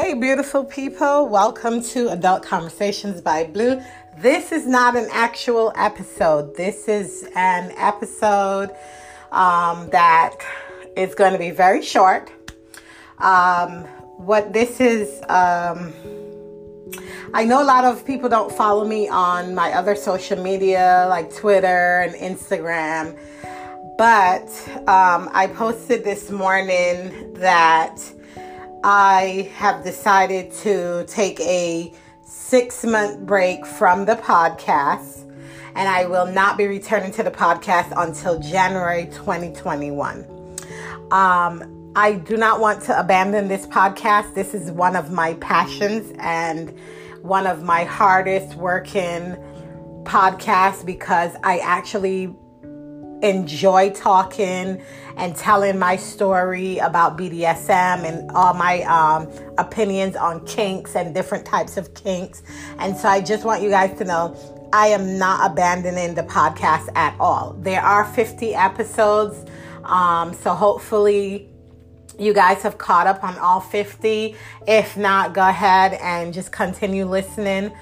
Hey, beautiful people, welcome to Adult Conversations by Blue. This is not an actual episode, this is an episode um, that is going to be very short. Um, what this is, um, I know a lot of people don't follow me on my other social media like Twitter and Instagram, but um, I posted this morning that I have decided to take a six month break from the podcast, and I will not be returning to the podcast until January 2021. Um, I do not want to abandon this podcast. This is one of my passions and one of my hardest working podcasts because I actually enjoy talking and telling my story about BDSM and all my um, opinions on kinks and different types of kinks. And so I just want you guys to know I am not abandoning the podcast at all. There are 50 episodes. Um, so hopefully you guys have caught up on all 50. If not, go ahead and just continue listening.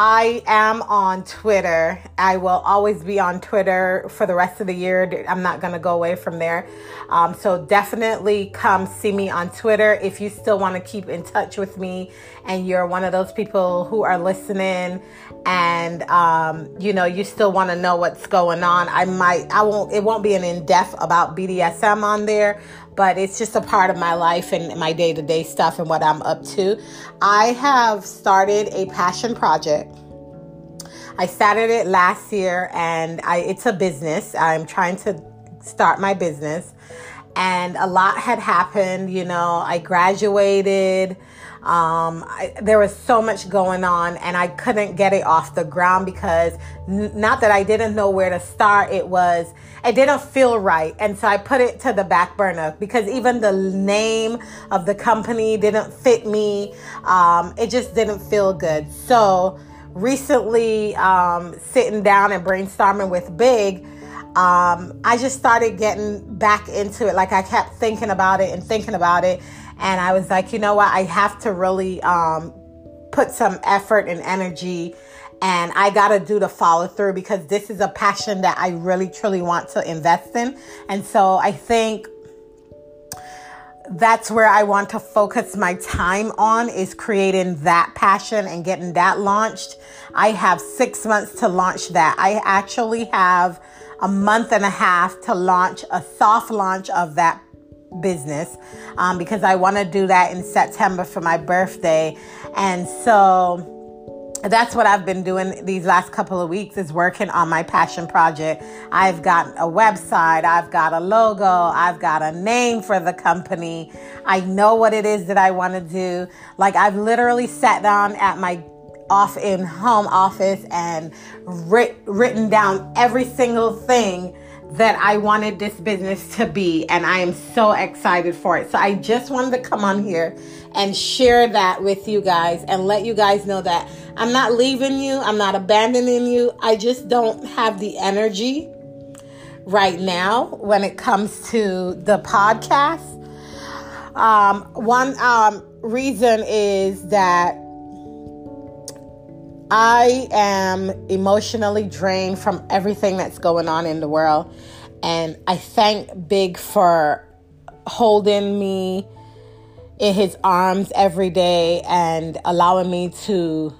I am on Twitter. I will always be on Twitter for the rest of the year. I'm not going to go away from there. Um, so definitely come see me on Twitter if you still want to keep in touch with me and you're one of those people who are listening and um, you know you still want to know what's going on. I might I won't it won't be an in depth about BDSM on there, but it's just a part of my life and my day to day stuff and what I'm up to. I have started a passion project. I started it last year and I, it's a business. I'm trying to start my business and a lot had happened. You know, I graduated. Um, I, there was so much going on, and I couldn't get it off the ground because n- not that I didn't know where to start. It was it didn't feel right, and so I put it to the back burner because even the name of the company didn't fit me. Um, it just didn't feel good. So recently, um, sitting down and brainstorming with Big um, I just started getting back into it. Like I kept thinking about it and thinking about it. And I was like, you know what? I have to really um, put some effort and energy. And I got to do the follow through because this is a passion that I really, truly want to invest in. And so I think that's where I want to focus my time on is creating that passion and getting that launched. I have six months to launch that. I actually have a month and a half to launch a soft launch of that business um, because I want to do that in September for my birthday. And so that's what I've been doing these last couple of weeks is working on my passion project. I've got a website, I've got a logo, I've got a name for the company. I know what it is that I want to do. Like I've literally sat down at my off in home office and writ- written down every single thing that I wanted this business to be, and I am so excited for it. So I just wanted to come on here and share that with you guys and let you guys know that I'm not leaving you, I'm not abandoning you. I just don't have the energy right now when it comes to the podcast. Um, one um, reason is that I am emotionally drained from everything that's going on in the world. And I thank Big for holding me in his arms every day and allowing me to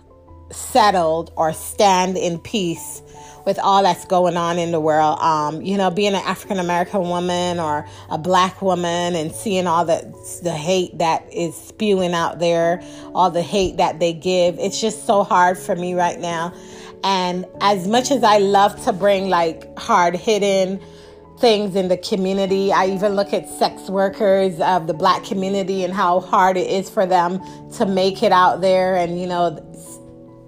settle or stand in peace with all that's going on in the world. Um, you know, being an African American woman or a black woman and seeing all the the hate that is spewing out there, all the hate that they give. It's just so hard for me right now. And as much as I love to bring like hard hitting things in the community. I even look at sex workers of the black community and how hard it is for them to make it out there. And, you know,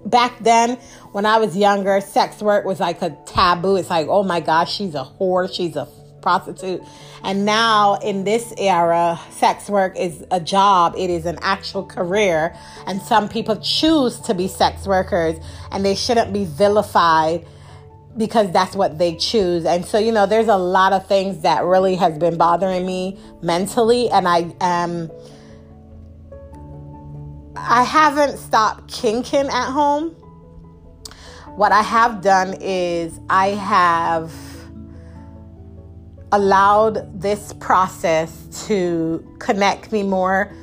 back then when I was younger, sex work was like a taboo. It's like, oh my gosh, she's a whore, she's a prostitute. And now in this era, sex work is a job, it is an actual career. And some people choose to be sex workers and they shouldn't be vilified because that's what they choose. And so, you know, there's a lot of things that really has been bothering me mentally and I am I haven't stopped kinking at home. What I have done is I have allowed this process to connect me more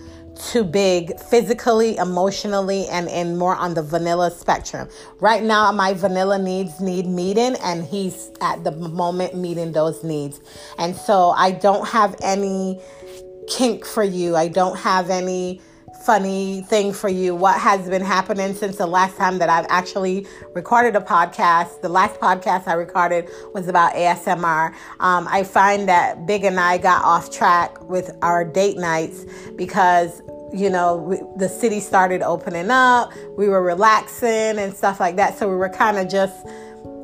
to big physically, emotionally, and in more on the vanilla spectrum. Right now, my vanilla needs need meeting, and he's at the moment meeting those needs. And so I don't have any kink for you. I don't have any funny thing for you. What has been happening since the last time that I've actually recorded a podcast? The last podcast I recorded was about ASMR. Um, I find that Big and I got off track with our date nights because you know, we, the city started opening up. We were relaxing and stuff like that. So we were kind of just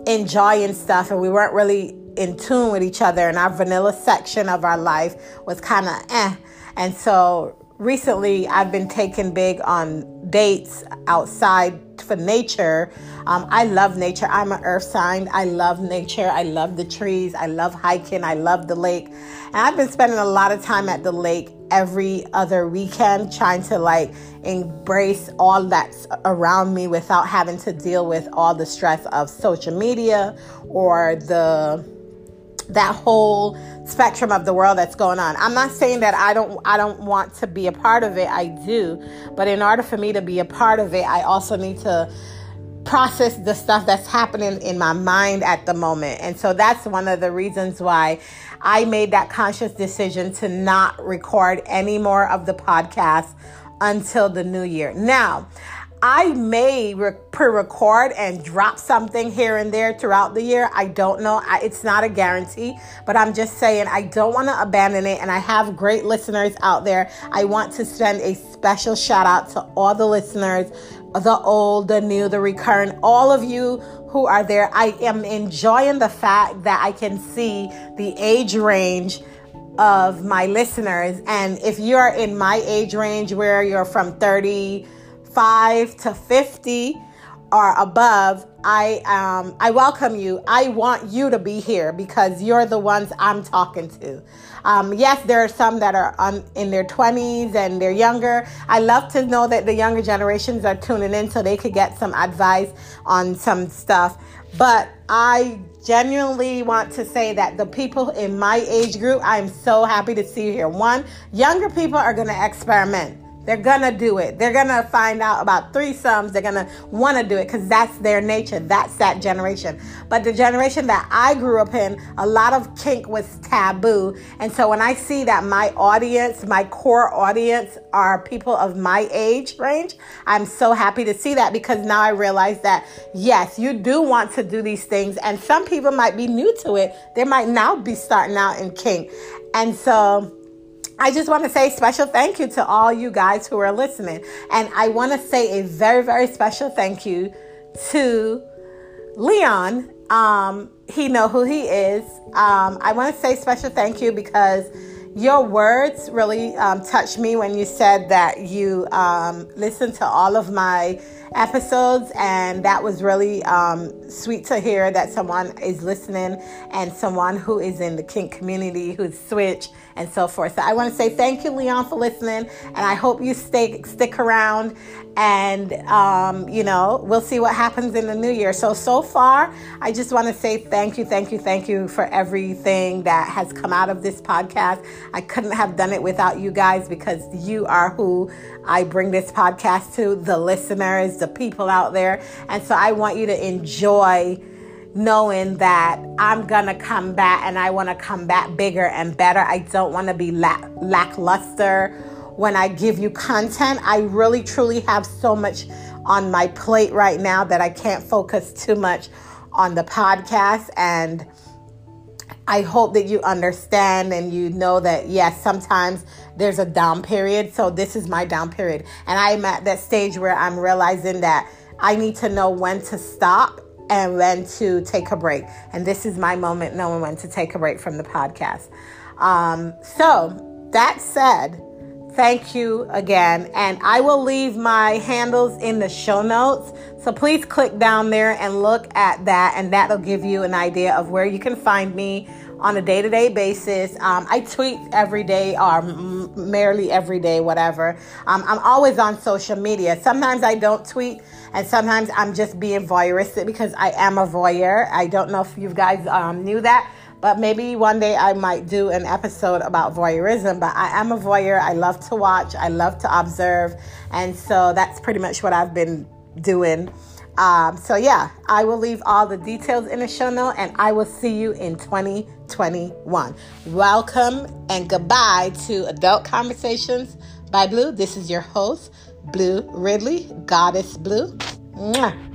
enjoying stuff and we weren't really in tune with each other. And our vanilla section of our life was kind of eh. And so recently I've been taking big on dates outside for nature. Um, I love nature. I'm an earth sign. I love nature. I love the trees. I love hiking. I love the lake. And I've been spending a lot of time at the lake every other weekend trying to like embrace all that's around me without having to deal with all the stress of social media or the that whole spectrum of the world that's going on. I'm not saying that I don't I don't want to be a part of it. I do. But in order for me to be a part of it, I also need to process the stuff that's happening in my mind at the moment. And so that's one of the reasons why I made that conscious decision to not record any more of the podcast until the new year. Now, I may re- pre-record and drop something here and there throughout the year. I don't know. I, it's not a guarantee, but I'm just saying I don't want to abandon it. And I have great listeners out there. I want to send a special shout out to all the listeners, the old, the new, the recurrent, all of you who are there. I am enjoying the fact that I can see the age range of my listeners. And if you're in my age range where you're from 30 5 to 50 or above, I um, I welcome you. I want you to be here because you're the ones I'm talking to. Um, yes, there are some that are on, in their 20s and they're younger. I love to know that the younger generations are tuning in so they could get some advice on some stuff. But I genuinely want to say that the people in my age group, I'm so happy to see you here. One, younger people are going to experiment. They're gonna do it. They're gonna find out about threesomes. They're gonna wanna do it because that's their nature. That's that generation. But the generation that I grew up in, a lot of kink was taboo. And so when I see that my audience, my core audience, are people of my age range, I'm so happy to see that because now I realize that yes, you do want to do these things. And some people might be new to it. They might now be starting out in kink. And so I just want to say special thank you to all you guys who are listening. And I want to say a very, very special thank you to Leon. Um, he know who he is. Um, I want to say special thank you because your words really um, touched me when you said that you um, listened to all of my episodes, and that was really um, sweet to hear that someone is listening and someone who is in the kink community who's switch and so forth. So I want to say thank you, Leon, for listening, and I hope you stay stick around. And um, you know, we'll see what happens in the new year. So so far, I just want to say thank you, thank you, thank you for everything that has come out of this podcast. I couldn't have done it without you guys because you are who I bring this podcast to, the listeners, the people out there. And so I want you to enjoy knowing that I'm gonna come back and I wanna come back bigger and better. I don't wanna be lack- lackluster when I give you content. I really truly have so much on my plate right now that I can't focus too much on the podcast. And I hope that you understand and you know that, yes, sometimes there's a down period. So this is my down period. And I'm at that stage where I'm realizing that I need to know when to stop and when to take a break. And this is my moment knowing when to take a break from the podcast. Um, so, that said, thank you again. And I will leave my handles in the show notes. So please click down there and look at that, and that'll give you an idea of where you can find me on a day to day basis. Um, I tweet every day or m- merely every day, whatever. Um, I'm always on social media. Sometimes I don't tweet, and sometimes I'm just being voyeuristic because I am a voyeur. I don't know if you guys um, knew that. But maybe one day I might do an episode about voyeurism. But I am a voyeur. I love to watch, I love to observe. And so that's pretty much what I've been doing um, so, yeah, I will leave all the details in the show note and I will see you in 2021. Welcome and goodbye to Adult Conversations by Blue. This is your host, Blue Ridley, Goddess Blue. Mwah.